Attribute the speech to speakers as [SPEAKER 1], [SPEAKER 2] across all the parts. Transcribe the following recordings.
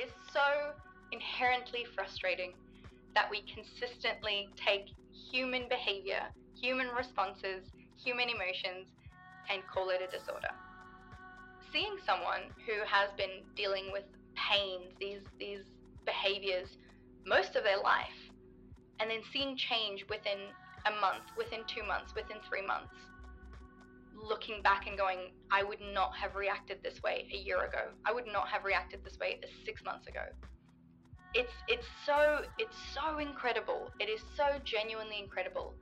[SPEAKER 1] Is so inherently frustrating that we consistently take human behavior, human responses, human emotions, and call it a disorder. Seeing someone who has been dealing with pains, these, these behaviors, most of their life, and then seeing change within a month, within two months, within three months, looking back and going, I would not have reacted this way a year ago. I would not have reacted this way six months ago. It's it's so it's so incredible. It is so genuinely incredible.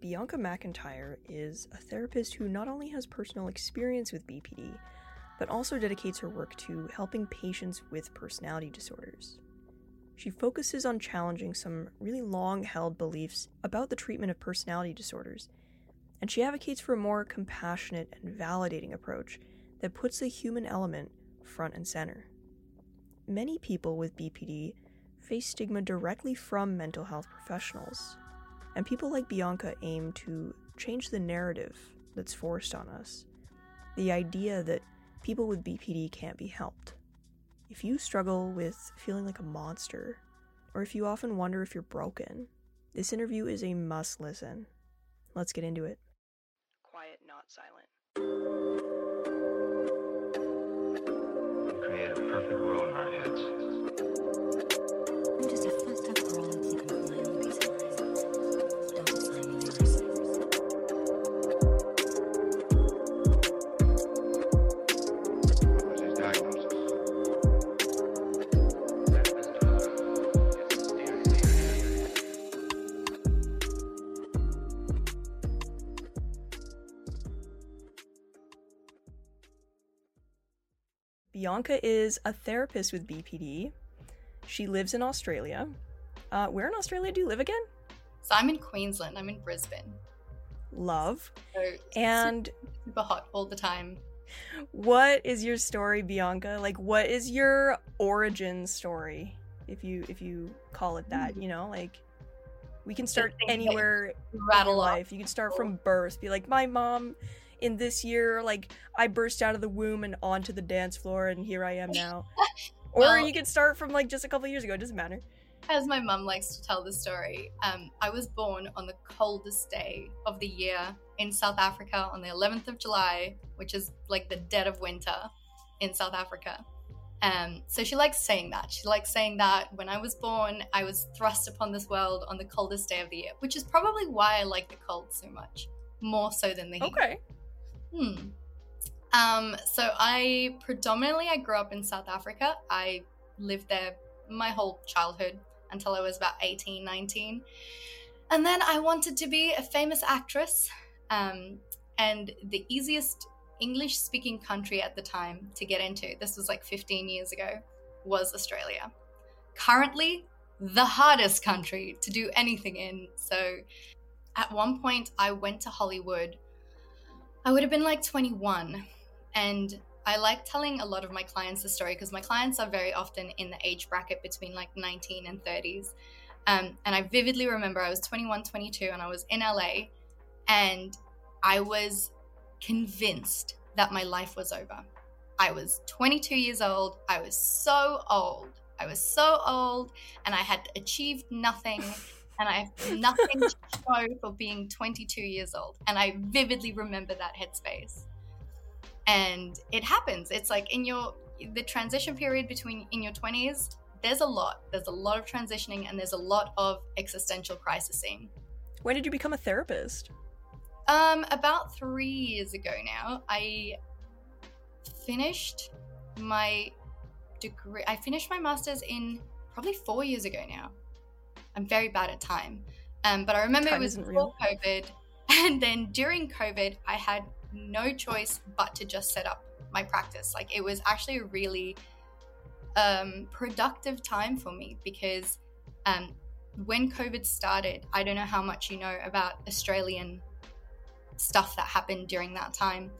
[SPEAKER 2] Bianca McIntyre is a therapist who not only has personal experience with BPD, but also dedicates her work to helping patients with personality disorders. She focuses on challenging some really long held beliefs about the treatment of personality disorders and she advocates for a more compassionate and validating approach that puts the human element front and center. Many people with BPD face stigma directly from mental health professionals, and people like Bianca aim to change the narrative that's forced on us. The idea that people with BPD can't be helped. If you struggle with feeling like a monster, or if you often wonder if you're broken, this interview is a must listen. Let's get into it not silent. Bianca is a therapist with BPD. She lives in Australia. Uh, where in Australia do you live again?
[SPEAKER 3] So I'm in Queensland. I'm in Brisbane.
[SPEAKER 2] Love. So and
[SPEAKER 3] super hot all the time.
[SPEAKER 2] What is your story, Bianca? Like, what is your origin story, if you if you call it that? You know, like we can start anywhere rattle life. You can start from birth. Be like, my mom in this year, like I burst out of the womb and onto the dance floor, and here I am now. well, or you can start from like just a couple years ago. It doesn't matter.
[SPEAKER 3] As my mum likes to tell the story, um, I was born on the coldest day of the year in South Africa on the 11th of July, which is like the dead of winter in South Africa. Um, so she likes saying that. She likes saying that when I was born, I was thrust upon this world on the coldest day of the year, which is probably why I like the cold so much, more so than the heat.
[SPEAKER 2] Okay.
[SPEAKER 3] Hmm. Um, so I predominantly I grew up in South Africa. I lived there my whole childhood until I was about 18, 19. And then I wanted to be a famous actress. Um, and the easiest English speaking country at the time to get into, this was like 15 years ago, was Australia. Currently, the hardest country to do anything in. So at one point, I went to Hollywood I would have been like 21. And I like telling a lot of my clients the story because my clients are very often in the age bracket between like 19 and 30s. Um, and I vividly remember I was 21, 22, and I was in LA, and I was convinced that my life was over. I was 22 years old. I was so old. I was so old, and I had achieved nothing and I have nothing to show for being 22 years old. And I vividly remember that headspace. And it happens. It's like in your the transition period between in your 20s, there's a lot. There's a lot of transitioning and there's a lot of existential crisising.
[SPEAKER 2] When did you become a therapist?
[SPEAKER 3] Um, about three years ago now. I finished my degree. I finished my master's in probably four years ago now. I'm very bad at time. Um, but I remember time it was before real. COVID. And then during COVID, I had no choice but to just set up my practice. Like it was actually a really um, productive time for me because um, when COVID started, I don't know how much you know about Australian stuff that happened during that time.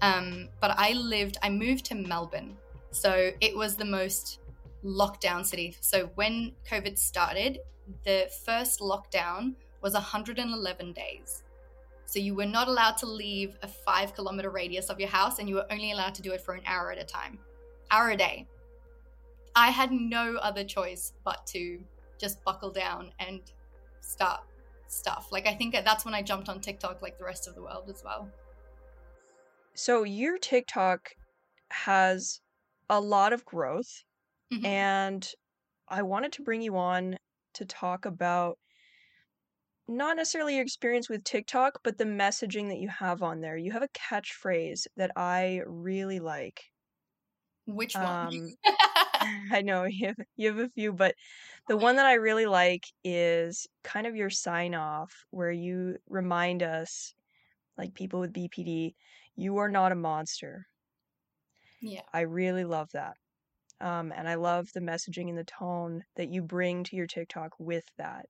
[SPEAKER 3] Um, but I lived, I moved to Melbourne. So it was the most lockdown city. So when COVID started, the first lockdown was 111 days. So you were not allowed to leave a five kilometer radius of your house and you were only allowed to do it for an hour at a time, hour a day. I had no other choice but to just buckle down and start stuff. Like I think that's when I jumped on TikTok like the rest of the world as well.
[SPEAKER 2] So your TikTok has a lot of growth
[SPEAKER 3] Mhm.
[SPEAKER 2] and I wanted to bring you on to talk about not necessarily your experience with TikTok, but the messaging that you have on there. You have a catchphrase that I really like.
[SPEAKER 3] Which one?
[SPEAKER 2] Um, I know you have, you have a few, but the one that I really like is kind of your sign off where you remind us, like people with BPD, you are not a monster.
[SPEAKER 3] yeah.
[SPEAKER 2] I really love that. Um, and I love the messaging and the tone that you bring to your TikTok with that.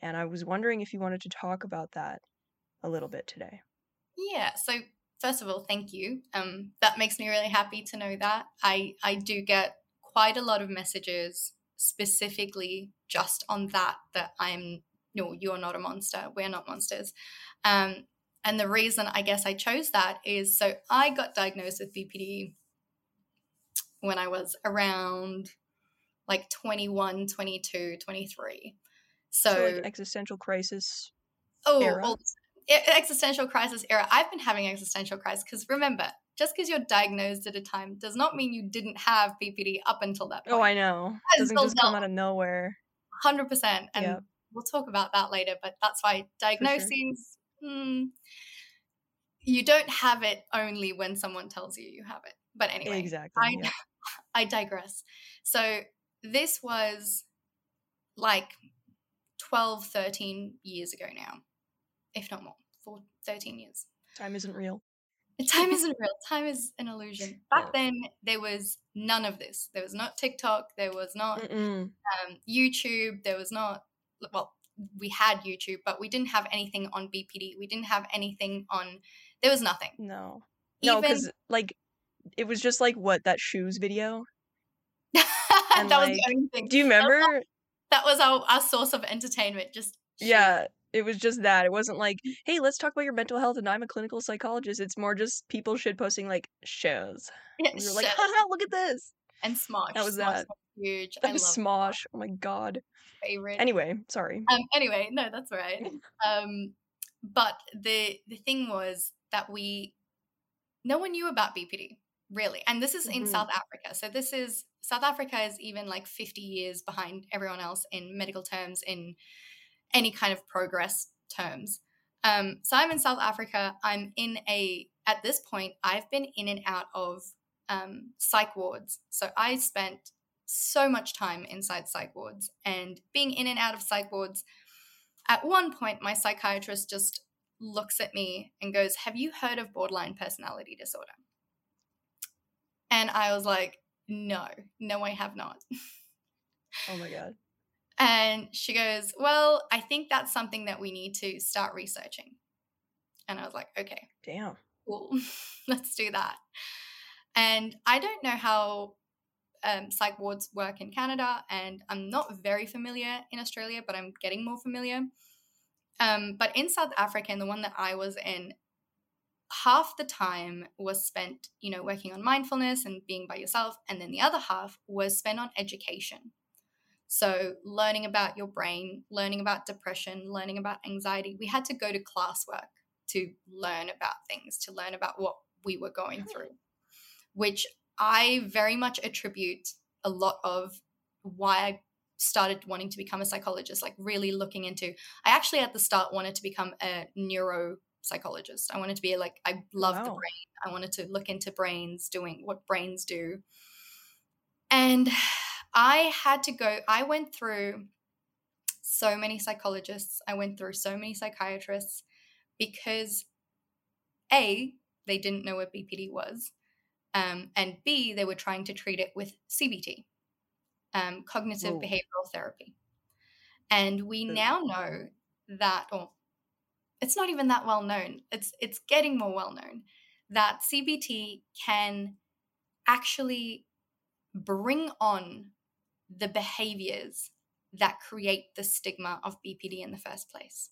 [SPEAKER 2] And I was wondering if you wanted to talk about that a little bit today.
[SPEAKER 3] Yeah. So first of all, thank you. Um, that makes me really happy to know that. I I do get quite a lot of messages specifically just on that that I'm no, you're not a monster. We're not monsters. Um, and the reason I guess I chose that is so I got diagnosed with BPD when I was around like 21, 22, 23. So,
[SPEAKER 2] So, like existential crisis.
[SPEAKER 3] oh, e- existential crisis era. I've been having existential crisis because remember, just because you're diagnosed at a time does not mean you didn't have BPD up until that point.
[SPEAKER 2] Oh, I know.
[SPEAKER 3] Is
[SPEAKER 2] Doesn't just come out of nowhere.
[SPEAKER 3] hundred percent, and
[SPEAKER 2] Yep.
[SPEAKER 3] we'll talk about that later. But that's why diagnoses, hmm, you don't have it only when someone tells you you have it. But anyway,
[SPEAKER 2] Exactly.
[SPEAKER 3] I
[SPEAKER 2] yeah.
[SPEAKER 3] I digress. So this was like 12, 13 years ago now, if not more, for 13 years.
[SPEAKER 2] Time isn't real.
[SPEAKER 3] Time isn't real. Time is an illusion. Back
[SPEAKER 2] Yeah.
[SPEAKER 3] then, there was none of this. There was not TikTok. There was not um, YouTube. There was not, well, we had YouTube, but we didn't have anything on BPD. We didn't have anything on, there was nothing.
[SPEAKER 2] No. No, because like it was just like what that shoes video.
[SPEAKER 3] that
[SPEAKER 2] and,
[SPEAKER 3] was the only thing.
[SPEAKER 2] Do you
[SPEAKER 3] That was our-
[SPEAKER 2] remember?
[SPEAKER 3] That was our, our source of entertainment. Just shoot.
[SPEAKER 2] Yeah, it was just that. It wasn't like, hey, let's talk about your mental health, and I'm a clinical psychologist. It's more just people shit posting like shows.
[SPEAKER 3] Yeah,
[SPEAKER 2] we were like, haha, look at this.
[SPEAKER 3] and Smosh.
[SPEAKER 2] That was
[SPEAKER 3] Smosh
[SPEAKER 2] that.
[SPEAKER 3] huge.
[SPEAKER 2] That
[SPEAKER 3] I
[SPEAKER 2] was
[SPEAKER 3] love
[SPEAKER 2] Smosh. Oh my god.
[SPEAKER 3] favorite.
[SPEAKER 2] Anyway, sorry.
[SPEAKER 3] Um, anyway, no, that's all right. Um, but the the thing was that we no one knew about BPD really, and this is in
[SPEAKER 2] Mhm.
[SPEAKER 3] South Africa. So this is South Africa is even like fifty years behind everyone else in medical terms, in any kind of progress terms. Um, so I'm in South Africa. I'm in a at this point I've been in and out of um, psych wards. So I spent so much time inside psych wards and being in and out of psych wards at one point, my psychiatrist just looks at me and goes, Have you heard of borderline personality disorder? And I was like, No, no, I have not.
[SPEAKER 2] Oh my god.
[SPEAKER 3] And she goes, Well, I think that's something that we need to start researching. And I was like, Okay,
[SPEAKER 2] Damn.
[SPEAKER 3] cool, let's do that. And I don't know how um, psych wards work in Canada, and I'm not very familiar in Australia, but I'm getting more familiar. Um, but in South Africa, and the one that I was in, half the time was spent, you know, working on mindfulness and being by yourself, and then the other half was spent on education. So, learning about your brain, learning about depression, learning about anxiety. We had to go to classwork to learn about things, to learn about what we were going through, which I very much attribute a lot of why I started wanting to become a psychologist, like really looking into. I actually at the start wanted to become a neuropsychologist. I wanted to be like, I love the brain. I wanted to look into brains, doing what brains do. And I had to go, I went through so many psychologists, I went through so many psychiatrists because A, they didn't know what BPD was, um, and B, they were trying to treat it with CBT, um, cognitive
[SPEAKER 2] Whoa.
[SPEAKER 3] behavioral therapy. And we now know that, or it's not even that well known, it's, it's getting more well known, that CBT can actually bring on the behaviors that create the stigma of BPD in the first place.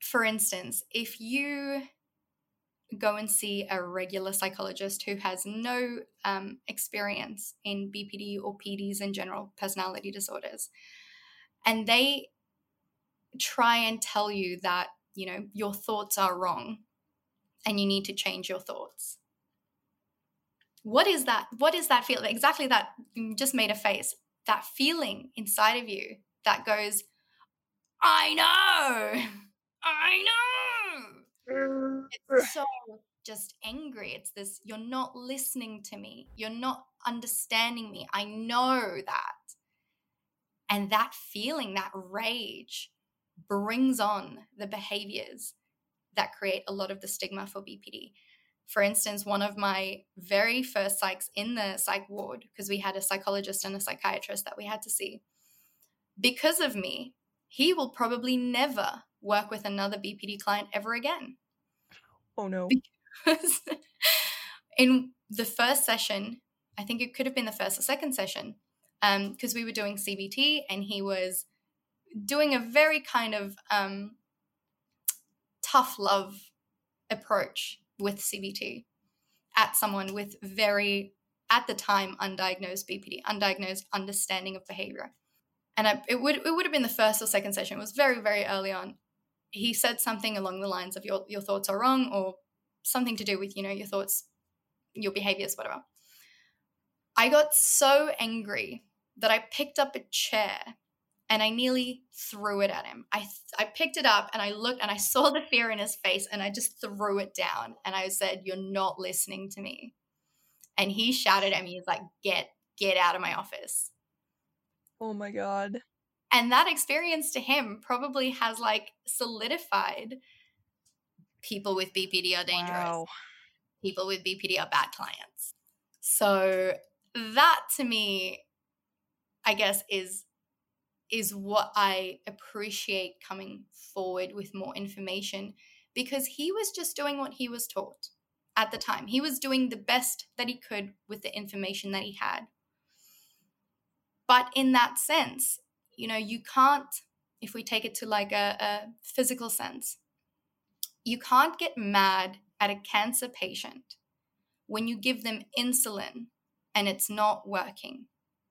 [SPEAKER 3] For instance, if you go and see a regular psychologist who has no um, experience in BPD or PDs in general, personality disorders. And they try and tell you that, you know, your thoughts are wrong and you need to change your thoughts. What is that? What is that feeling? Exactly that. You just made a face. That feeling inside of you that goes, I know, I know. It's mm. so just angry. It's this, you're not listening to me. You're not understanding me. I know that. And that feeling, that rage, brings on the behaviors that create a lot of the stigma for BPD. For instance, one of my very first psychs in the psych ward, because we had a psychologist and a psychiatrist that we had to see, because of me, he will probably never work with another BPD client ever again.
[SPEAKER 2] Oh no.
[SPEAKER 3] Because in the first session, I think it could have been the first or second session, because um, we were doing CBT and he was doing a very kind of um, tough love approach with CBT at someone with very, at the time, undiagnosed BPD, undiagnosed understanding of behavior. And I, it would it would have been the first or second session. It was very very early on. He said something along the lines of your your thoughts are wrong, or something to do with you know your thoughts, your behaviors, whatever. I got so angry that I picked up a chair and I nearly threw it at him. I I picked it up and I looked and I saw the fear in his face and I just threw it down and I said, "You're not listening to me." And he shouted at me, he's like, "Get get out of my office."
[SPEAKER 2] Oh my god.
[SPEAKER 3] And that experience to him probably has like solidified people with BPD are dangerous. Wow. People with BPD are bad clients. So that to me I guess is is what I appreciate coming forward with more information because he was just doing what he was taught at the time. He was doing the best that he could with the information that he had. But in that sense, you know, you can't, if we take it to like a, a physical sense, you can't get mad at a cancer patient when you give them insulin and it's not working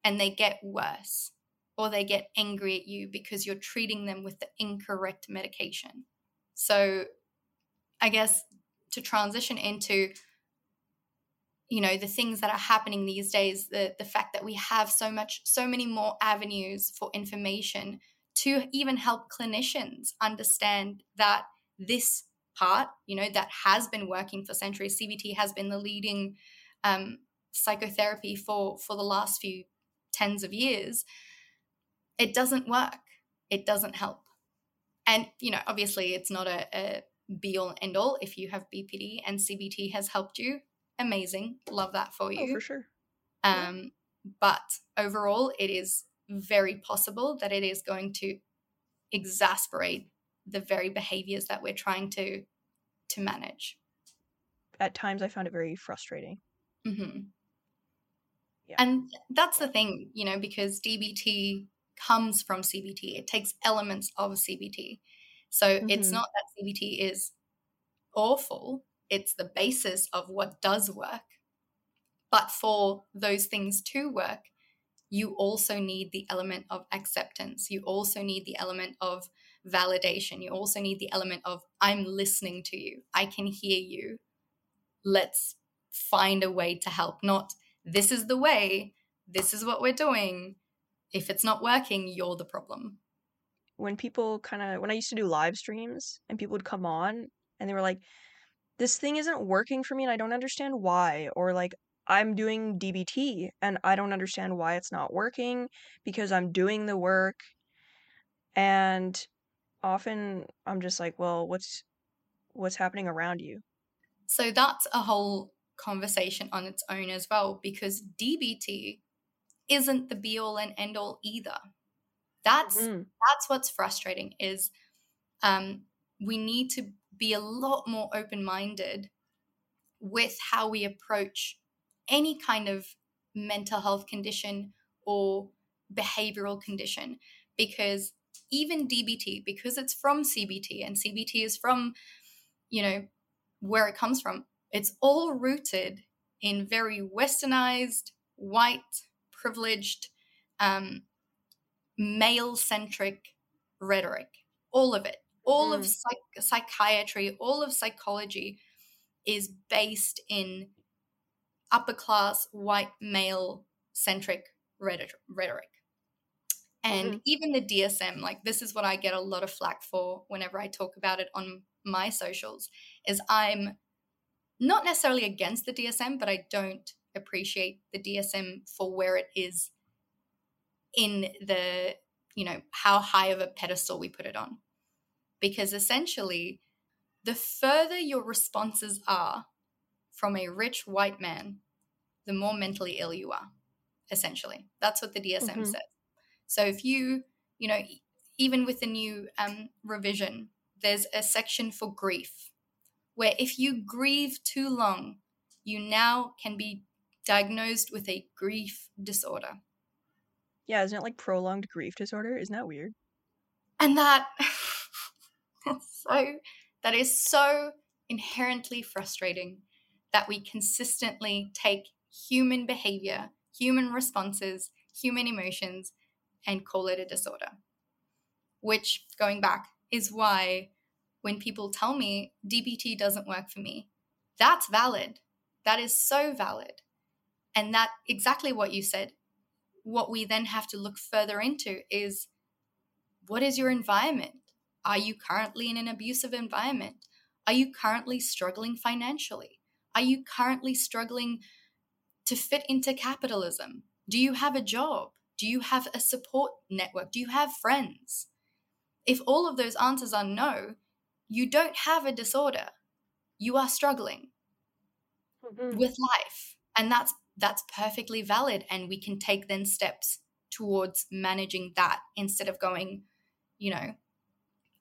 [SPEAKER 3] and they get worse or they get angry at you because you're treating them with the incorrect medication. So, I guess to transition into you know the things that are happening these days the the fact that we have so much so many more avenues for information to even help clinicians understand that this part you know that has been working for centuries cbt has been the leading um, psychotherapy for for the last few tens of years it doesn't work. It doesn't help. And, you know, obviously it's not a, a be all end all. If you have BPD and CBT has helped you, amazing. Love that for you.
[SPEAKER 2] Oh, for sure.
[SPEAKER 3] Um, yeah. But overall, it is very possible that it is going to exasperate the very behaviors that we're trying to to manage.
[SPEAKER 2] At times, I found it very frustrating.
[SPEAKER 3] Mm-hmm. Yeah. And that's the thing, you know, because DBT comes from CBT. It takes elements of CBT. So mm-hmm. it's not that CBT is awful, it's the basis of what does work. But for those things to work, you also need the element of acceptance. You also need the element of validation. You also need the element of, I'm listening to you. I can hear you. Let's find a way to help. Not, this is the way, this is what we're doing if it's not working, you're the problem.
[SPEAKER 2] When people kind of, when I used to do live streams and people would come on and they were like, this thing isn't working for me and I don't understand why. Or like, I'm doing DBT and I don't understand why it's not working because I'm doing the work. And often I'm just like, well, what's what's happening around you?
[SPEAKER 3] So that's a whole conversation on its own as well because DBT isn't the be all and end all either. That's mm-hmm. that's what's frustrating is um, we need to be a lot more open minded with how we approach any kind of mental health condition or behavioral condition because even DBT because it's from CBT and CBT is from you know where it comes from. It's all rooted in very westernized, white, privileged, um, male centric rhetoric. All of it. All of
[SPEAKER 2] Mm.
[SPEAKER 3] psych- psychiatry, all of psychology is based in upper class, white, male centric rhetoric. rhetoric. And even the DSM, like this is what I get a lot of flack for whenever I talk about it on my socials, is I'm not necessarily against the DSM, but I don't appreciate the DSM for where it is in the, you know, how high of a pedestal we put it on. Because essentially, the further your responses are from a rich white man, the more mentally ill you are, essentially. That's what the DSM
[SPEAKER 2] Mhm.
[SPEAKER 3] says. So if you, you know, even with the new um, revision, there's a section for grief, where if you grieve too long, you now can be diagnosed with a grief disorder.
[SPEAKER 2] Yeah, isn't it like prolonged grief disorder? Isn't that weird?
[SPEAKER 3] And that so that is so inherently frustrating that we consistently take human behavior, human responses, human emotions and call it a disorder. Which going back is why when people tell me DBT doesn't work for me, that's valid. That is so valid. And that exactly what you said. What we then have to look further into is what is your environment? Are you currently in an abusive environment? Are you currently struggling financially? Are you currently struggling to fit into capitalism? Do you have a job? Do you have a support network? Do you have friends? If all of those answers are no, you don't have a disorder. You are struggling mm-hmm. with life. And that's that's perfectly valid and we can take then steps towards managing that instead of going, you know,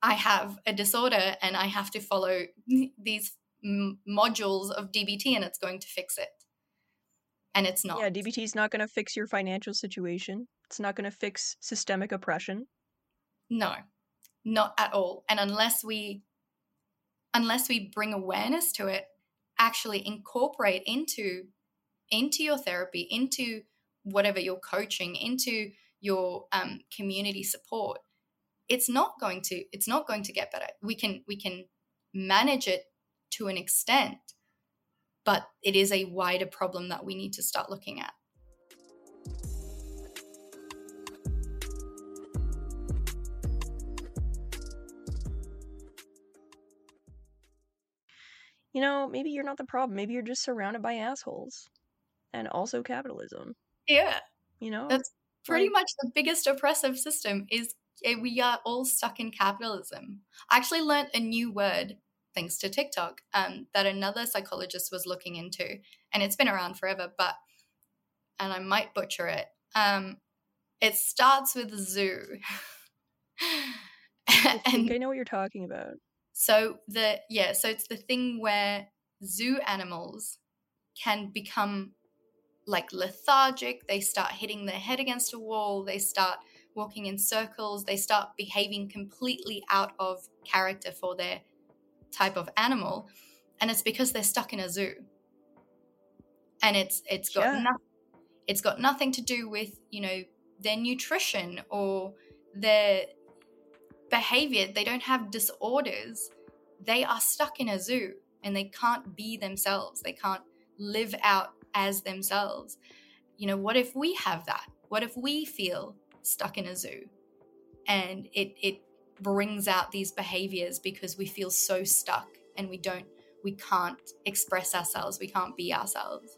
[SPEAKER 3] I have a disorder and I have to follow these m- modules of DBT and it's going to fix it. And it's not.
[SPEAKER 2] Yeah, DBT is not going to fix your financial situation. It's not going to fix systemic oppression.
[SPEAKER 3] No, not at all. And unless we unless we bring awareness to it, actually incorporate into into your therapy, into whatever you're coaching, into your um, community support, it's not going to it's not going to get better. We can we can manage it to an extent, but it is a wider problem that we need to start looking at.
[SPEAKER 2] You know, maybe you're not the problem. Maybe you're just surrounded by assholes. And also capitalism.
[SPEAKER 3] Yeah.
[SPEAKER 2] You know?
[SPEAKER 3] That's pretty
[SPEAKER 2] Like-
[SPEAKER 3] much the biggest oppressive system is eh, we are all stuck in capitalism. I actually learned a new word thanks to TikTok um, that another psychologist was looking into, and it's been around forever, but and I might butcher it. Um, it starts with zoo.
[SPEAKER 2] I think
[SPEAKER 3] and
[SPEAKER 2] I know what you're talking about.
[SPEAKER 3] so the yeah, so it's the thing where zoo animals can become like lethargic, they start hitting their head against a wall, they start walking in circles, they start behaving completely out of character for their type of animal, and it's because they're stuck in a zoo. And it's it's got
[SPEAKER 2] Yeah.
[SPEAKER 3] no, it's got nothing to do with, you know, their nutrition or their behavior. They don't have disorders. They are stuck in a zoo and they can't be themselves. They can't live out as themselves. You know, what if we have that? What if we feel stuck in a zoo and it it brings out these behaviors because we feel so stuck and we don't we can't express ourselves, we can't be ourselves.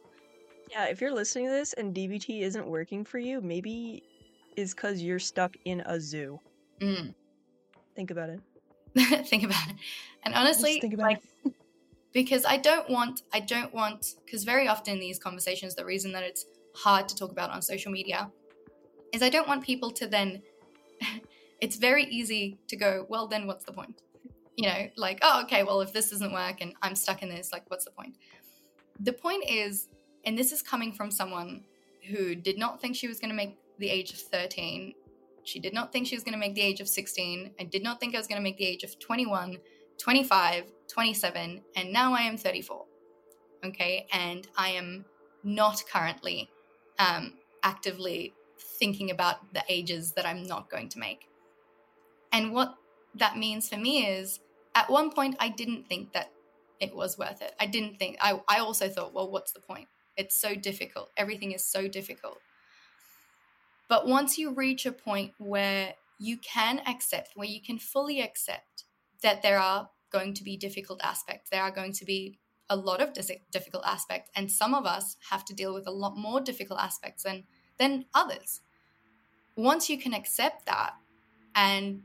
[SPEAKER 2] Yeah, if you're listening to this and DBT isn't working for you, maybe is because you're stuck in a zoo.
[SPEAKER 3] Mm.
[SPEAKER 2] Think about it.
[SPEAKER 3] think about it. And honestly,
[SPEAKER 2] think about
[SPEAKER 3] like
[SPEAKER 2] it.
[SPEAKER 3] Because I don't want I don't want because very often in these conversations the reason that it's hard to talk about on social media is I don't want people to then it's very easy to go, well then what's the point? You know, like, oh okay, well if this doesn't work and I'm stuck in this, like what's the point? The point is, and this is coming from someone who did not think she was going to make the age of 13. She did not think she was going to make the age of 16. I did not think I was going to make the age of 21 25, 27, and now I am 34. Okay, and I am not currently um, actively thinking about the ages that I'm not going to make. And what that means for me is at one point, I didn't think that it was worth it. I didn't think, I, I also thought, well, what's the point? It's so difficult. Everything is so difficult. But once you reach a point where you can accept, where you can fully accept that there are going to be difficult aspects, there are going to be a lot of difficult aspects, and some of us have to deal with a lot more difficult aspects than than others. Once you can accept that and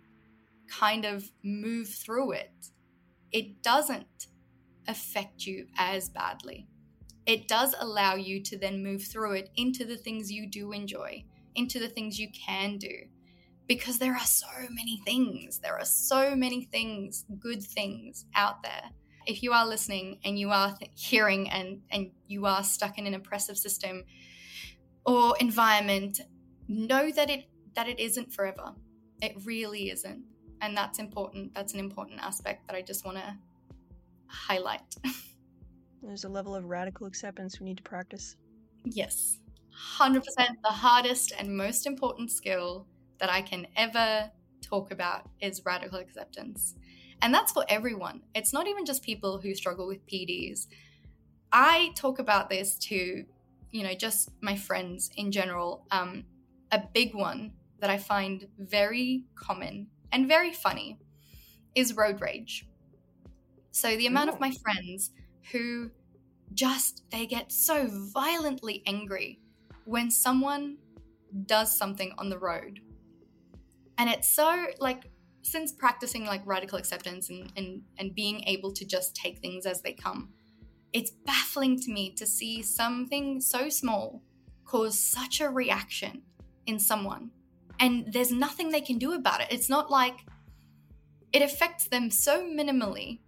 [SPEAKER 3] kind of move through it, it doesn't affect you as badly. It does allow you to then move through it into the things you do enjoy, into the things you can do. Because there are so many things, there are so many things, good things out there. If you are listening and you are th- hearing and, and you are stuck in an oppressive system or environment, know that it that it isn't forever. It really isn't. And that's important. That's an important aspect that I just want to highlight.
[SPEAKER 2] There's a level of radical acceptance we need to practice.
[SPEAKER 3] Yes. 100% the hardest and most important skill that I can ever talk about is radical acceptance. And that's for everyone. It's not even just people who struggle with PDs. I talk about this to, you know, just my friends in general. Um, a big one that I find very common and very funny is road rage. So the amount of my friends who just they get so violently angry when someone does something on the road. And it's so like since practicing like radical acceptance and, and, and being able to just take things as they come, it's baffling to me to see something so small cause such a reaction in someone. And there's nothing they can do about it. It's not like it affects them so minimally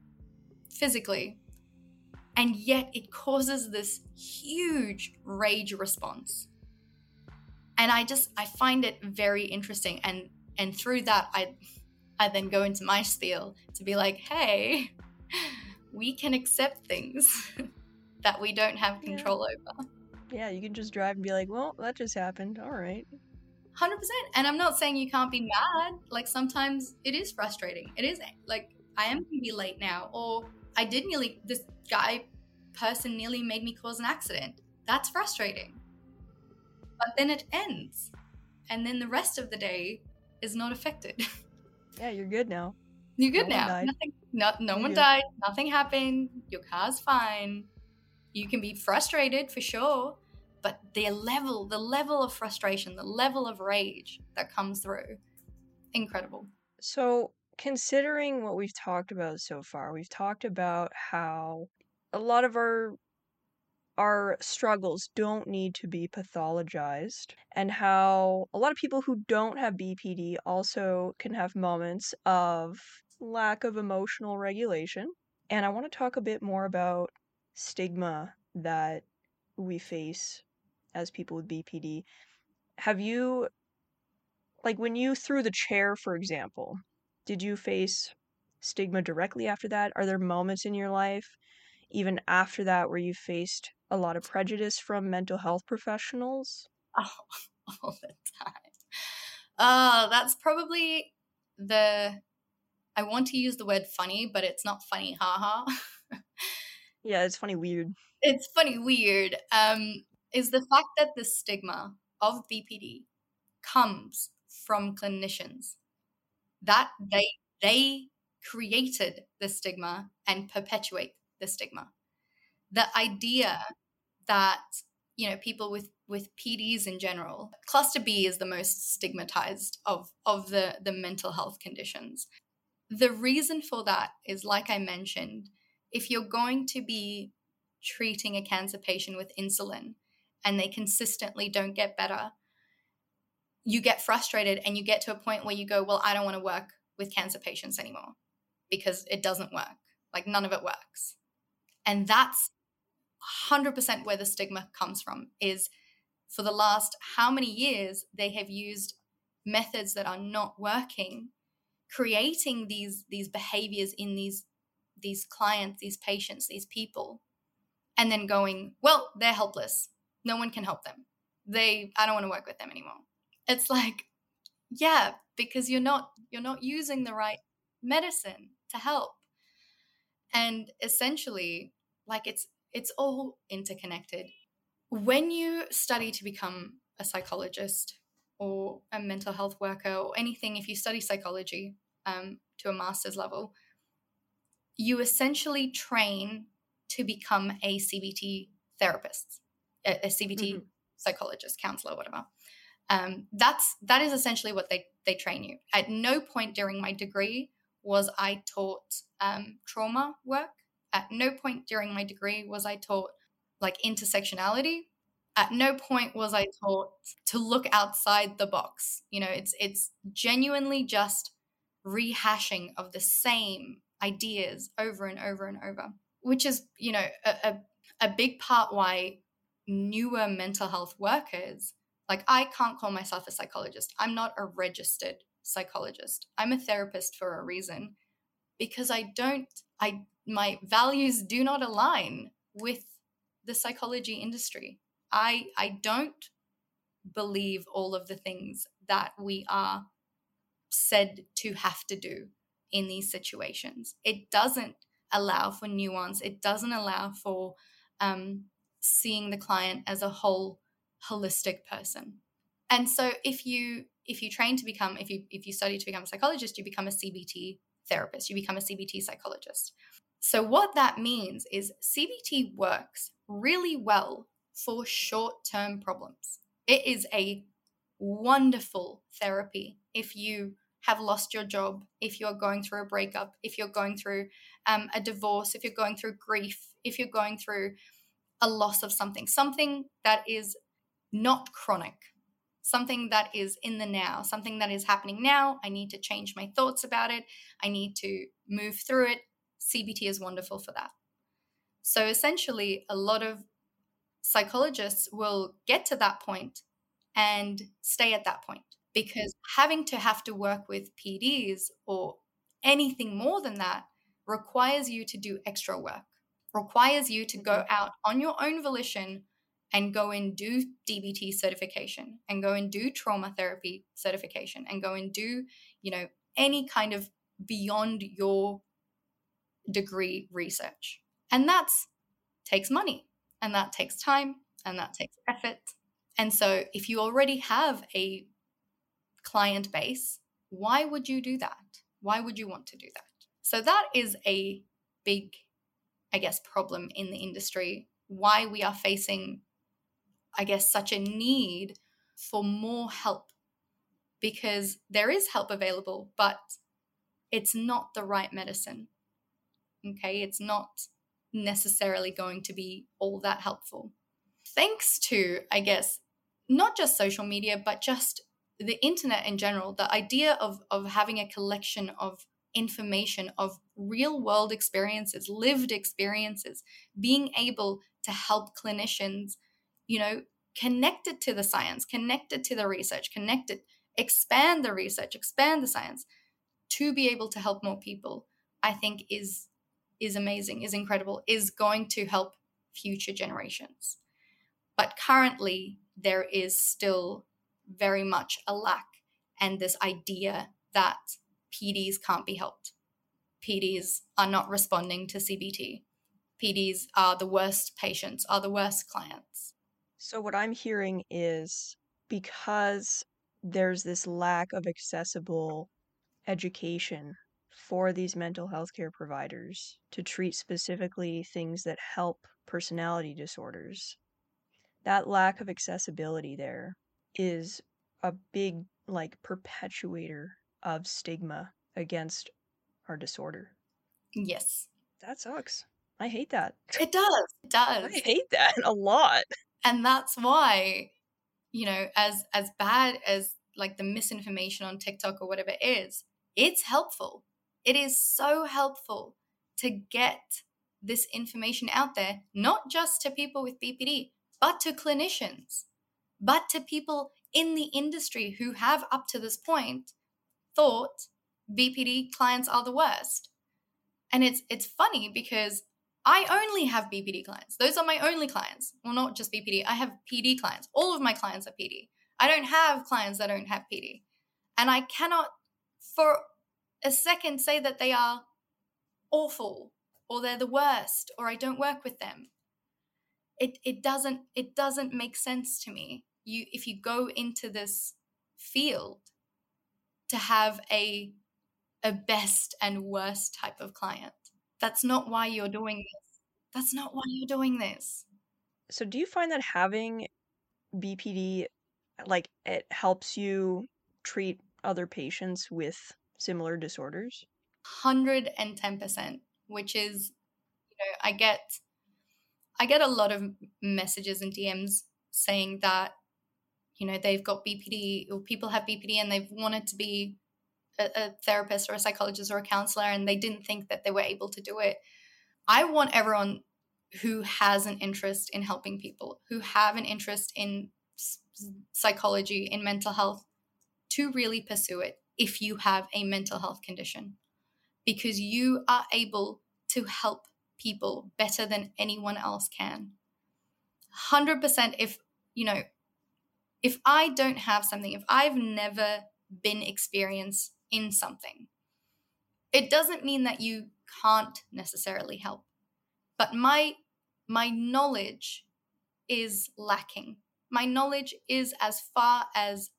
[SPEAKER 3] physically, and yet it causes this huge rage response. And I just I find it very interesting and and through that I I then go into my spiel to be like, hey, we can accept things that we don't have control yeah. over.
[SPEAKER 2] Yeah, you can just drive and be like, well, that just happened. All right.
[SPEAKER 3] 100%. And I'm not saying you can't be mad. Like sometimes it is frustrating. It is like I am going to be late now. Or I did nearly, this guy person nearly made me cause an accident. That's frustrating. But then it ends. And then the rest of the day is not affected.
[SPEAKER 2] Yeah, you're good now.
[SPEAKER 3] You're good no now. Nothing, no, no one died. Nothing happened. Your car's fine. You can be frustrated for sure, but the level, the level of frustration, the level of rage that comes through, incredible.
[SPEAKER 2] So, considering what we've talked about so far, we've talked about how a lot of our our struggles don't need to be pathologized, and how a lot of people who don't have BPD also can have moments of lack of emotional regulation. And I want to talk a bit more about stigma that we face as people with BPD. Have you, like, when you threw the chair, for example, did you face stigma directly after that? Are there moments in your life, even after that, where you faced a lot of prejudice from mental health professionals?
[SPEAKER 3] Oh, all the time. Uh, that's probably the. I want to use the word funny, but it's not funny, haha.
[SPEAKER 2] yeah, it's funny weird.
[SPEAKER 3] It's funny weird. Um, is the fact that the stigma of BPD comes from clinicians that they they created the stigma and perpetuate the stigma the idea that you know people with with PDs in general cluster B is the most stigmatized of of the the mental health conditions the reason for that is like i mentioned if you're going to be treating a cancer patient with insulin and they consistently don't get better, you get frustrated and you get to a point where you go, Well, I don't want to work with cancer patients anymore because it doesn't work. Like none of it works. And that's 100% where the stigma comes from is for the last how many years they have used methods that are not working creating these these behaviors in these these clients, these patients, these people, and then going, well, they're helpless. No one can help them. They, I don't want to work with them anymore. It's like, yeah, because you're not you're not using the right medicine to help. And essentially, like it's it's all interconnected. When you study to become a psychologist or a mental health worker or anything, if you study psychology um, to a master's level, you essentially train to become a CBT therapist, a, a CBT mm-hmm. psychologist, counselor, whatever. Um, that's that is essentially what they they train you. At no point during my degree was I taught um, trauma work. At no point during my degree was I taught like intersectionality. At no point was I taught to look outside the box. You know, it's it's genuinely just rehashing of the same ideas over and over and over, which is, you know, a, a, a big part why newer mental health workers, like I can't call myself a psychologist. I'm not a registered psychologist. I'm a therapist for a reason because I don't, I, my values do not align with the psychology industry. I, I don't believe all of the things that we are said to have to do in these situations. It doesn't allow for nuance. It doesn't allow for um, seeing the client as a whole holistic person. And so if you if you train to become if you if you study to become a psychologist, you become a CBT therapist, you become a CBT psychologist. So what that means is CBT works really well for short-term problems. It is a wonderful therapy if you have lost your job, if you're going through a breakup, if you're going through um, a divorce, if you're going through grief, if you're going through a loss of something, something that is not chronic, something that is in the now, something that is happening now. I need to change my thoughts about it. I need to move through it. CBT is wonderful for that. So essentially, a lot of psychologists will get to that point and stay at that point because having to have to work with PDs or anything more than that requires you to do extra work, requires you to go mm-hmm. out on your own volition and go and do DBT certification and go and do trauma therapy certification and go and do, you know, any kind of beyond your degree research. And that takes money and that takes time and that takes effort. And so if you already have a client base, why would you do that? Why would you want to do that? So that is a big, I guess, problem in the industry. Why we are facing, I guess, such a need for more help because there is help available, but it's not the right medicine. Okay, it's not necessarily going to be all that helpful. Thanks to, I guess, not just social media, but just the internet in general, the idea of, of having a collection of information, of real world experiences, lived experiences, being able to help clinicians, you know, connected to the science, connected to the research, connected, expand the research, expand the science to be able to help more people, I think is is amazing, is incredible, is going to help future generations. But currently, there is still very much a lack and this idea that PDs can't be helped. PDs are not responding to CBT. PDs are the worst patients, are the worst clients.
[SPEAKER 2] So, what I'm hearing is because there's this lack of accessible education for these mental health care providers to treat specifically things that help personality disorders, that lack of accessibility there is a big like perpetuator of stigma against our disorder.
[SPEAKER 3] Yes.
[SPEAKER 2] That sucks. I hate that.
[SPEAKER 3] It does. It does.
[SPEAKER 2] I hate that a lot.
[SPEAKER 3] And that's why, you know, as as bad as like the misinformation on TikTok or whatever is, it's helpful. It is so helpful to get this information out there, not just to people with BPD, but to clinicians but to people in the industry who have up to this point thought BPD clients are the worst. And it's it's funny because I only have BPD clients. Those are my only clients. Well, not just BPD. I have PD clients. All of my clients are PD. I don't have clients that don't have PD. And I cannot for a second say that they are awful or they're the worst or I don't work with them. It it doesn't it doesn't make sense to me. You if you go into this field to have a a best and worst type of client. That's not why you're doing this. That's not why you're doing this.
[SPEAKER 2] So do you find that having BPD like it helps you treat other patients with similar disorders?
[SPEAKER 3] 110%, which is you know, I get I get a lot of messages and DMs saying that you know they've got BPD or people have BPD and they've wanted to be a, therapist or a psychologist or a counselor and they didn't think that they were able to do it. I want everyone who has an interest in helping people, who have an interest in psychology, in mental health, to really pursue it if you have a mental health condition. Because you are able to help people better than anyone else can. 100% if, you know, if I don't have something, if I've never been experienced in something, it doesn't mean that you can't necessarily help. But my my knowledge is lacking. My knowledge is as far as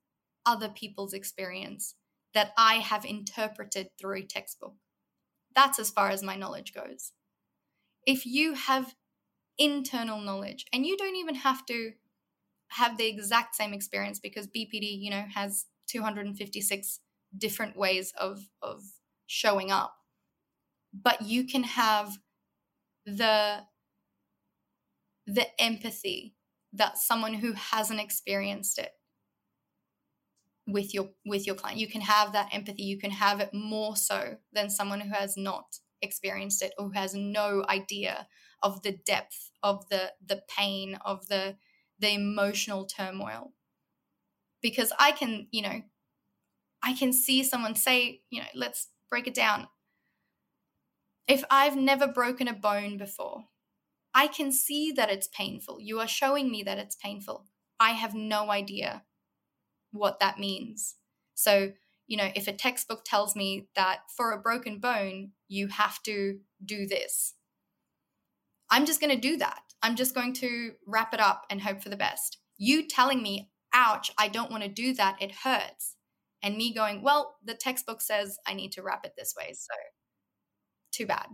[SPEAKER 3] other people's experience that I have interpreted through a textbook. That's as far as my knowledge goes. If you have internal knowledge and you don't even have to have the exact same experience because BPD, you know, has 256 different ways of of showing up. But you can have the the empathy that someone who hasn't experienced it with your with your client. You can have that empathy. You can have it more so than someone who has not experienced it or who has no idea of the depth of the the pain of the the emotional turmoil. Because i can you know i can see someone say you know let's break it down if i've never broken a bone before i can see that it's painful you are showing me that it's painful i have no idea what that means. So, you know, if a textbook tells me that for a broken bone, you have to do this, I'm just going to do that. I'm just going to wrap it up and hope for the best. You telling me, ouch, I don't want to do that, it hurts. And me going, well, the textbook says I need to wrap it this way. So, too bad.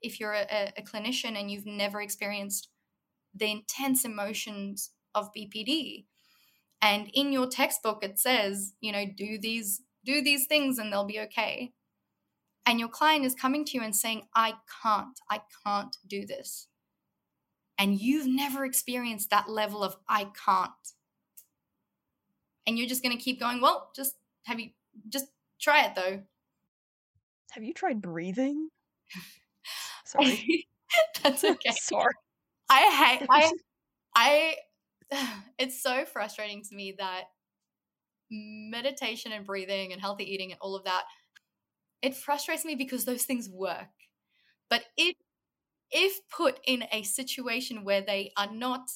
[SPEAKER 3] If you're a, a clinician and you've never experienced the intense emotions of BPD, and in your textbook it says you know do these do these things and they'll be okay and your client is coming to you and saying i can't i can't do this and you've never experienced that level of i can't and you're just going to keep going well just have you just try it though.
[SPEAKER 2] Have you tried breathing? Sorry.
[SPEAKER 3] That's okay.
[SPEAKER 2] Sorry.
[SPEAKER 3] I hate i i it's so frustrating to me that meditation and breathing and healthy eating and all of that it frustrates me because those things work. But if if put in a situation where they are not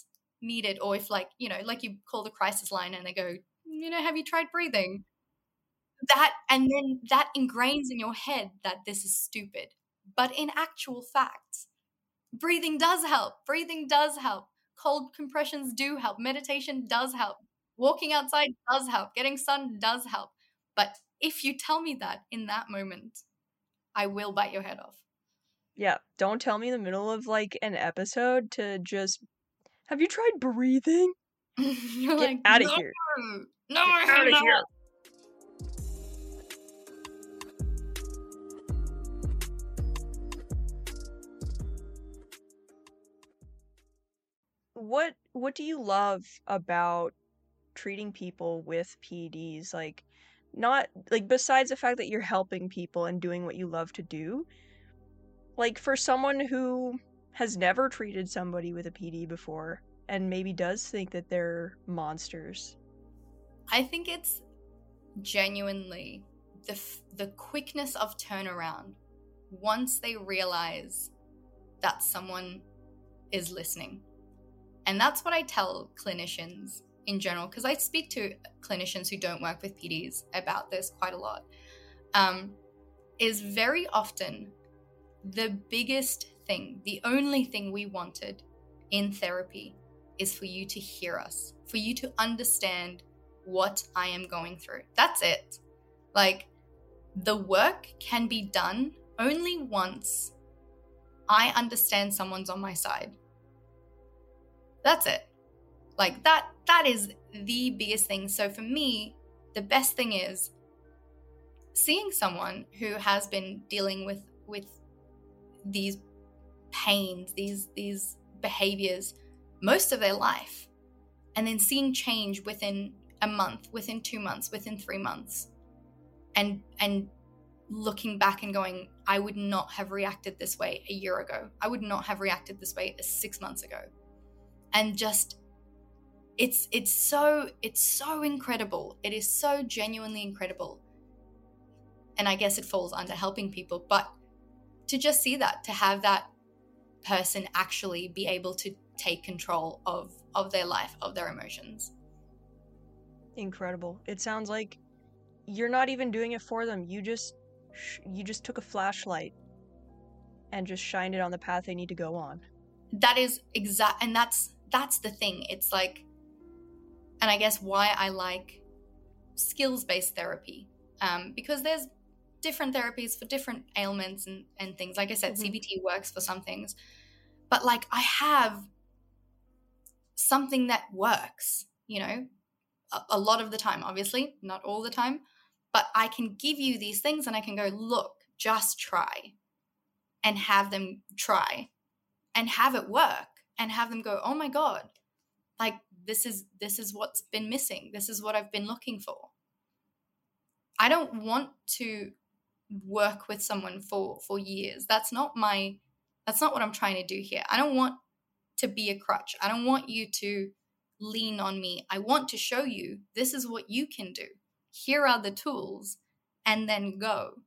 [SPEAKER 3] needed or if like you know like you call the crisis line and they go you know have you tried breathing that and then that ingrains in your head that this is stupid but in actual fact breathing does help breathing does help cold compressions do help. Meditation does help. Walking outside does help. Getting sun does help. But if you tell me that in that moment, I will bite your head off.
[SPEAKER 2] Yeah, don't tell me in the middle of like an episode to just have you tried breathing?
[SPEAKER 3] You're
[SPEAKER 2] Get
[SPEAKER 3] like
[SPEAKER 2] out of
[SPEAKER 3] no,
[SPEAKER 2] here.
[SPEAKER 3] No,
[SPEAKER 2] Get out of
[SPEAKER 3] no.
[SPEAKER 2] here. What what do you love about treating people with PDs? Like not like besides the fact that you're helping people and doing what you love to do. Like for someone who has never treated somebody with a PD before and maybe does think that they're monsters.
[SPEAKER 3] I think it's genuinely the f- the quickness of turnaround once they realize that someone is listening. And that's what I tell clinicians in general, because I speak to clinicians who don't work with PDs about this quite a lot. Um, is very often the biggest thing, the only thing we wanted in therapy is for you to hear us, for you to understand what I am going through. That's it. Like, the work can be done only once I understand someone's on my side. That's it. Like that that is the biggest thing. So for me, the best thing is seeing someone who has been dealing with with these pains, these these behaviors most of their life and then seeing change within a month, within 2 months, within 3 months. And and looking back and going, I would not have reacted this way a year ago. I would not have reacted this way 6 months ago. And just it's it's so it's so incredible. It is so genuinely incredible. And I guess it falls under helping people, but to just see that, to have that person actually be able to take control of of their life, of their emotions.
[SPEAKER 2] Incredible. It sounds like you're not even doing it for them. You just you just took a flashlight and just shined it on the path they need to go on.
[SPEAKER 3] That is exact and that's that's the thing. It's like and I guess why I like skills-based therapy. Um, because there's different therapies for different ailments and, and things. Like I said, mm-hmm. CBT works for some things. But like I have something that works, you know, a, lot of the time, obviously, not all the time, but I can give you these things and I can go, look, just try and have them try and have it work and have them go, oh my God, like this is this is what's been missing. This is what I've been looking for. I don't want to work with someone for for years. That's not my that's not what I'm trying to do here. I don't want to be a crutch. I don't want you to lean on me. I want to show you this is what you can do. Here are the tools and then go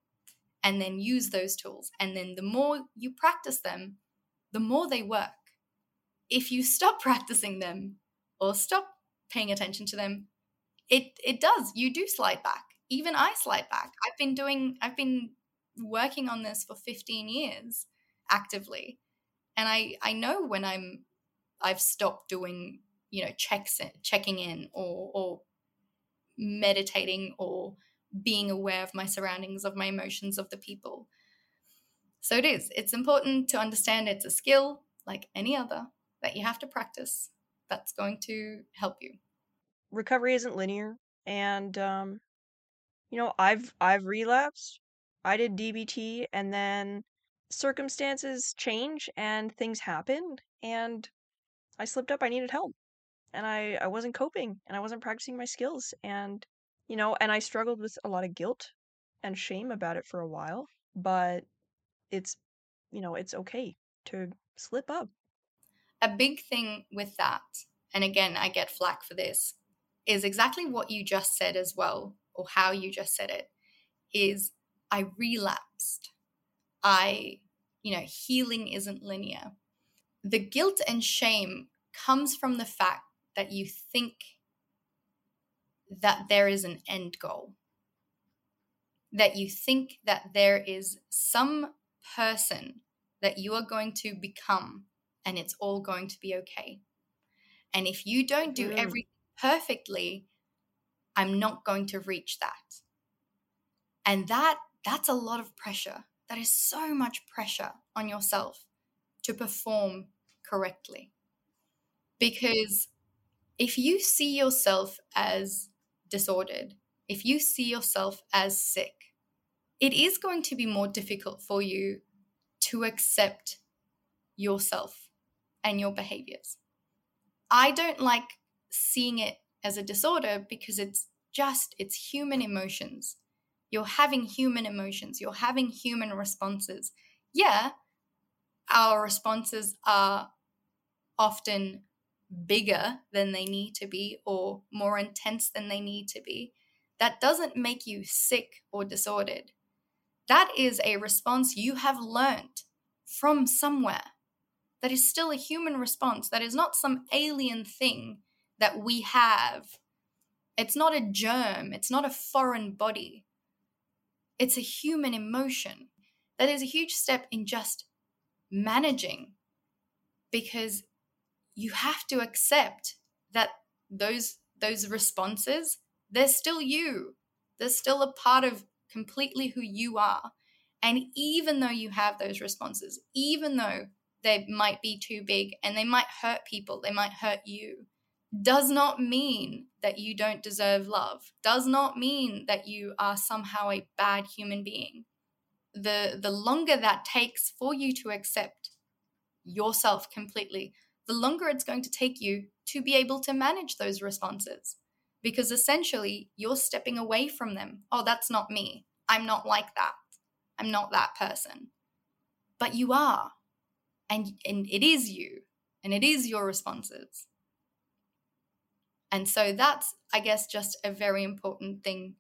[SPEAKER 3] and then use those tools. And then the more you practice them, the more they work. If you stop practicing them or stop paying attention to them, it it does. You do slide back even I slide back. I've been doing, I've been working on this for 15 years actively. And I, I know when I'm, I've stopped doing, you know, checks, checking in or, or meditating or being aware of my surroundings, of my emotions, of the people. So it is. It's important to understand it's a skill like any other that you have to practice that's going to help you.
[SPEAKER 2] Recovery isn't linear. And um, you know, I've I've relapsed. I did DBT and then circumstances change and things happen and I slipped up. I needed help. And I I wasn't coping and I wasn't practicing my skills and you know, and I struggled with a lot of guilt and shame about it for a while, but it's you know, it's okay to slip up.
[SPEAKER 3] A big thing with that, and again, I get flack for this, is exactly what you just said as well or how you just said it is I relapsed. I, you know, healing isn't linear. The guilt and shame comes from the fact that you think that there is an end goal, that you think that there is some person that you are going to become and it's all going to be okay. And if you don't do mm. everything perfectly, I'm not going to reach that. And that that's a lot of pressure. That is so much pressure on yourself to perform correctly. Because if you see yourself as disordered, if you see yourself as sick, it is going to be more difficult for you to accept yourself and your behaviors. I don't like seeing it as a disorder because it's just it's human emotions. You're having human emotions. You're having human responses. Yeah our responses are often bigger than they need to be or more intense than they need to be that doesn't make you sick or disordered that is a response you have learned from somewhere. That is still a human response. That is not some alien thing that we have. It's not a germ, it's not a foreign body. It's a human emotion. That is a huge step in just managing because you have to accept that those those responses they're still you. They're still a part of completely who you are. And even though you have those responses even though they might be too big and they might hurt people they might hurt you does not mean that you don't deserve love. Does not mean that you are somehow a bad human being. The the longer that takes for you to accept yourself completely the longer it's going to take you to be able to manage those responses. Because essentially you're stepping away from them. Oh that's not me. I'm not like that. I'm not that person. But you are. And and it is you. And it is your responses. And so that's i guess just a very important thing.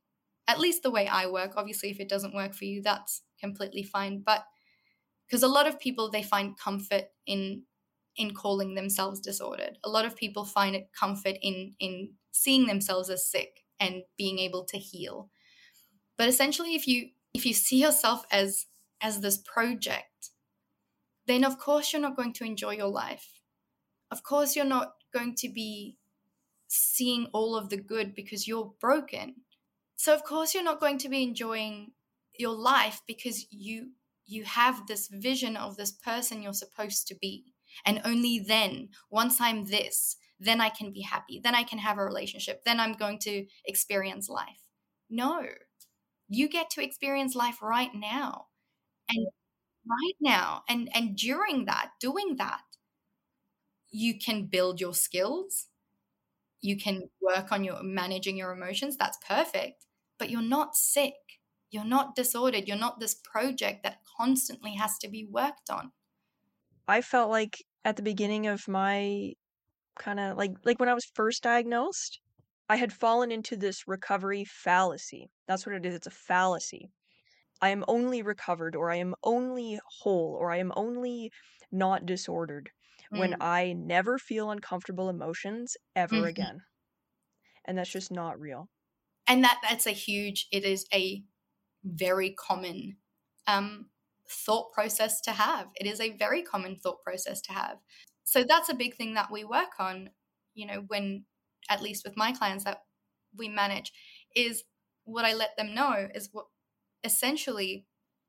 [SPEAKER 3] At least the way i work. Obviously if it doesn't work for you that's completely fine. But because a lot of people they find comfort in in calling themselves disordered. A lot of people find it comfort in in seeing themselves as sick and being able to heal. But essentially if you if you see yourself as as this project then of course you're not going to enjoy your life. Of course you're not going to be seeing all of the good because you're broken. So of course you're not going to be enjoying your life because you you have this vision of this person you're supposed to be and only then once i'm this then i can be happy. Then i can have a relationship. Then i'm going to experience life. No. You get to experience life right now. And right now and and during that doing that you can build your skills. You can work on your managing your emotions. That's perfect. But you're not sick. You're not disordered. You're not this project that constantly has to be worked on
[SPEAKER 2] I felt like at the beginning of my kind of like like when I was first diagnosed, I had fallen into this recovery fallacy. That's what it is. It's a fallacy. I am only recovered or I am only whole or I am only not disordered when
[SPEAKER 3] Mm.
[SPEAKER 2] I never feel uncomfortable emotions ever
[SPEAKER 3] Mhm.
[SPEAKER 2] again. And that's just not real.
[SPEAKER 3] and that that's a huge it is a very common um thought process to have it is a very common thought process to have so that's a big thing that we work on you know when at least with my clients that we manage is what i let them know is what essentially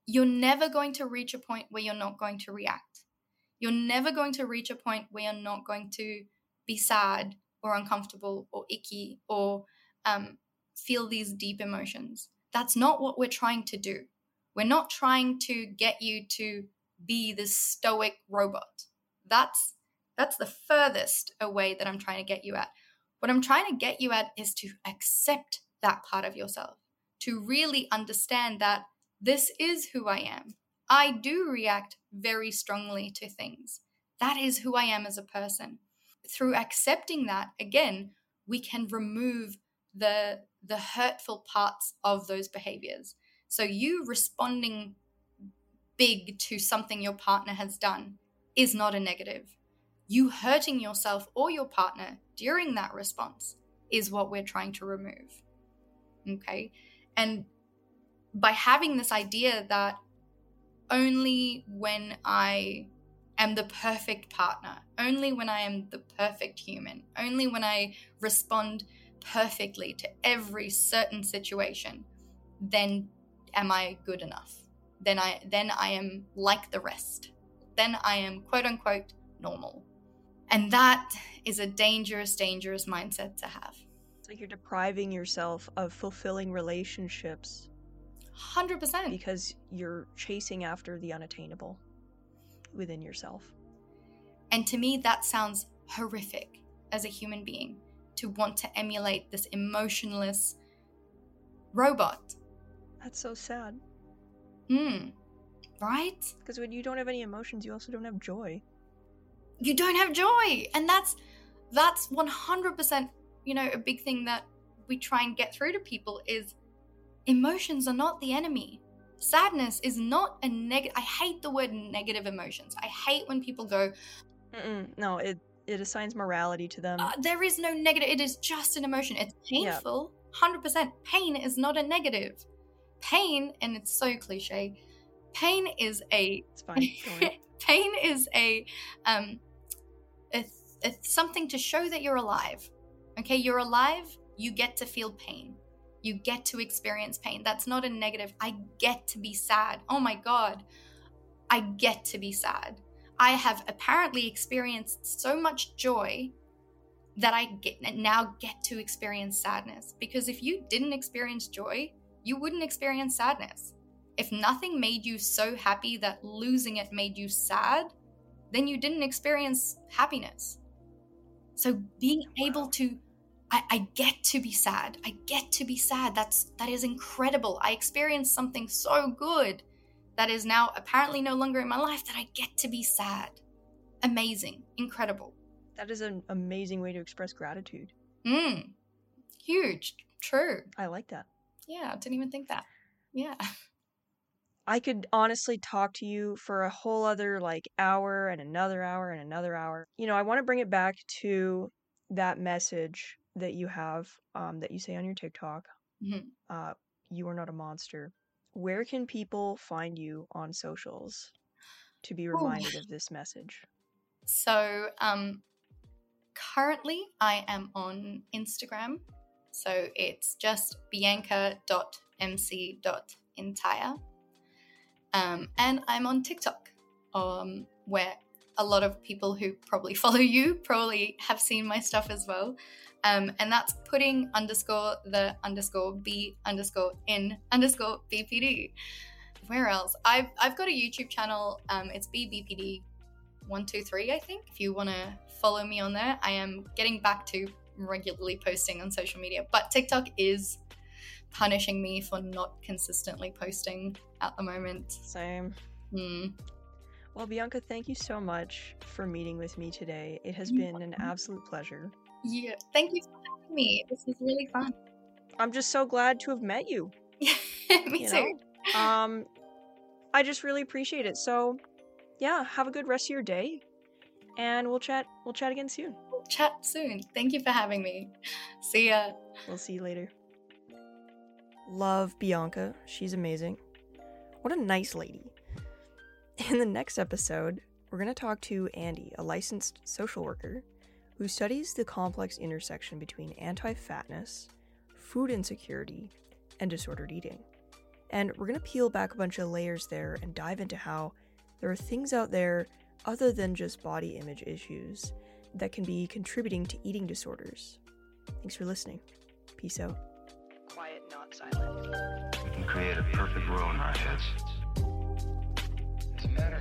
[SPEAKER 3] you're never going to reach a point where you're not going to react you're never going to reach a point where you're not going to be sad or uncomfortable or icky or um, feel these deep emotions. That's not what we're trying to do. We're not trying to get you to be this stoic robot. That's that's the furthest away that I'm trying to get you at. What I'm trying to get you at is to accept that part of yourself, to really understand that this is who I am. I do react very strongly to things. That is who I am as a person. Through accepting that, again, we can remove the the hurtful parts of those behaviors. So you responding big to something your partner has done is not a negative. You hurting yourself or your partner during that response is what we're trying to remove. Okay? And by having this idea that only when I am the perfect partner, only when I am the perfect human, only when I respond perfectly to every certain situation, then am I good enough. Then I then I am like the rest. Then I am quote unquote normal. And that is a dangerous, dangerous mindset to have.
[SPEAKER 2] It's like you're depriving yourself of fulfilling relationships
[SPEAKER 3] 100%.
[SPEAKER 2] because you're chasing after the unattainable within yourself.
[SPEAKER 3] And to me, that sounds horrific as a human being to want to emulate this emotionless robot.
[SPEAKER 2] That's so sad.
[SPEAKER 3] Hmm. Right?
[SPEAKER 2] Because when you don't have any emotions, you also don't have joy.
[SPEAKER 3] You don't have joy. And that's that's 100%, you know, a big thing that we try and get through to people is emotions are not the enemy. sadness is not a negative. I hate the word negative emotions. I hate when people go,
[SPEAKER 2] Mm-mm, no, it it assigns morality to them.
[SPEAKER 3] uh, there is no negative. It is just an emotion. It's painful. 100%. Pain is not a negative. Pain, and it's so cliche, pain is a. Pain is a um a, a something to show that you're alive okay? You're alive you get to feel pain. You get to experience pain. That's not a negative. I get to be sad. Oh my god. I get to be sad. I have apparently experienced so much joy that i get now get to experience sadness. Because if you didn't experience joy you wouldn't experience sadness if nothing made you so happy that losing it made you sad, then you didn't experience happiness. So being able to I, I, get to be sad. I get to be sad. That's that is incredible. I experienced something so good that is now apparently no longer in my life that I get to be sad. Amazing. Incredible.
[SPEAKER 2] That is an amazing way to express gratitude.
[SPEAKER 3] Mm. Huge. True.
[SPEAKER 2] I like that.
[SPEAKER 3] Yeah, didn't even think that. Yeah.
[SPEAKER 2] I could honestly talk to you for a whole other like hour and another hour and another hour. You know, I want to bring it back to that message that you have um, that you say on your TikTok.
[SPEAKER 3] Mhm.
[SPEAKER 2] Uh, you are not a monster. Where can people find you on socials to be reminded of this message?
[SPEAKER 3] So, um, currently I am on Instagram. So it's just bianca.mc.entire. Um, and I'm on TikTok, um, where a lot of people who probably follow you probably have seen my stuff as well. Um, and that's putting underscore the underscore b underscore in underscore bpd. Where else? I've I've got a YouTube channel. Um, it's bbpd one two three. I think if you want to follow me on there, I am getting back to regularly posting on social media. But TikTok is punishing me for not consistently posting at the moment.
[SPEAKER 2] Same.
[SPEAKER 3] Hmm.
[SPEAKER 2] Well, Bianca, thank you so much for meeting with me today. It has been an absolute pleasure.
[SPEAKER 3] Yeah. Thank you for having me. This was really fun.
[SPEAKER 2] I'm just so glad to have met you.
[SPEAKER 3] me
[SPEAKER 2] You
[SPEAKER 3] too.
[SPEAKER 2] Um, I just really appreciate it. So, yeah, have a good rest of your day, and we'll chat. We'll chat again soon.
[SPEAKER 3] Chat soon. Thank you for having me. See ya.
[SPEAKER 2] We'll see you later. Love Bianca. She's amazing. What a nice lady. In the next episode, we're going to talk to Andy, a licensed social worker who studies the complex intersection between anti fatness, food insecurity, and disordered eating. And we're going to peel back a bunch of layers there and dive into how there are things out there other than just body image issues that can be contributing to eating disorders. Thanks for listening. Peace out. Quiet, not silent.
[SPEAKER 4] We can create a perfect world in our heads.
[SPEAKER 5] It's a matter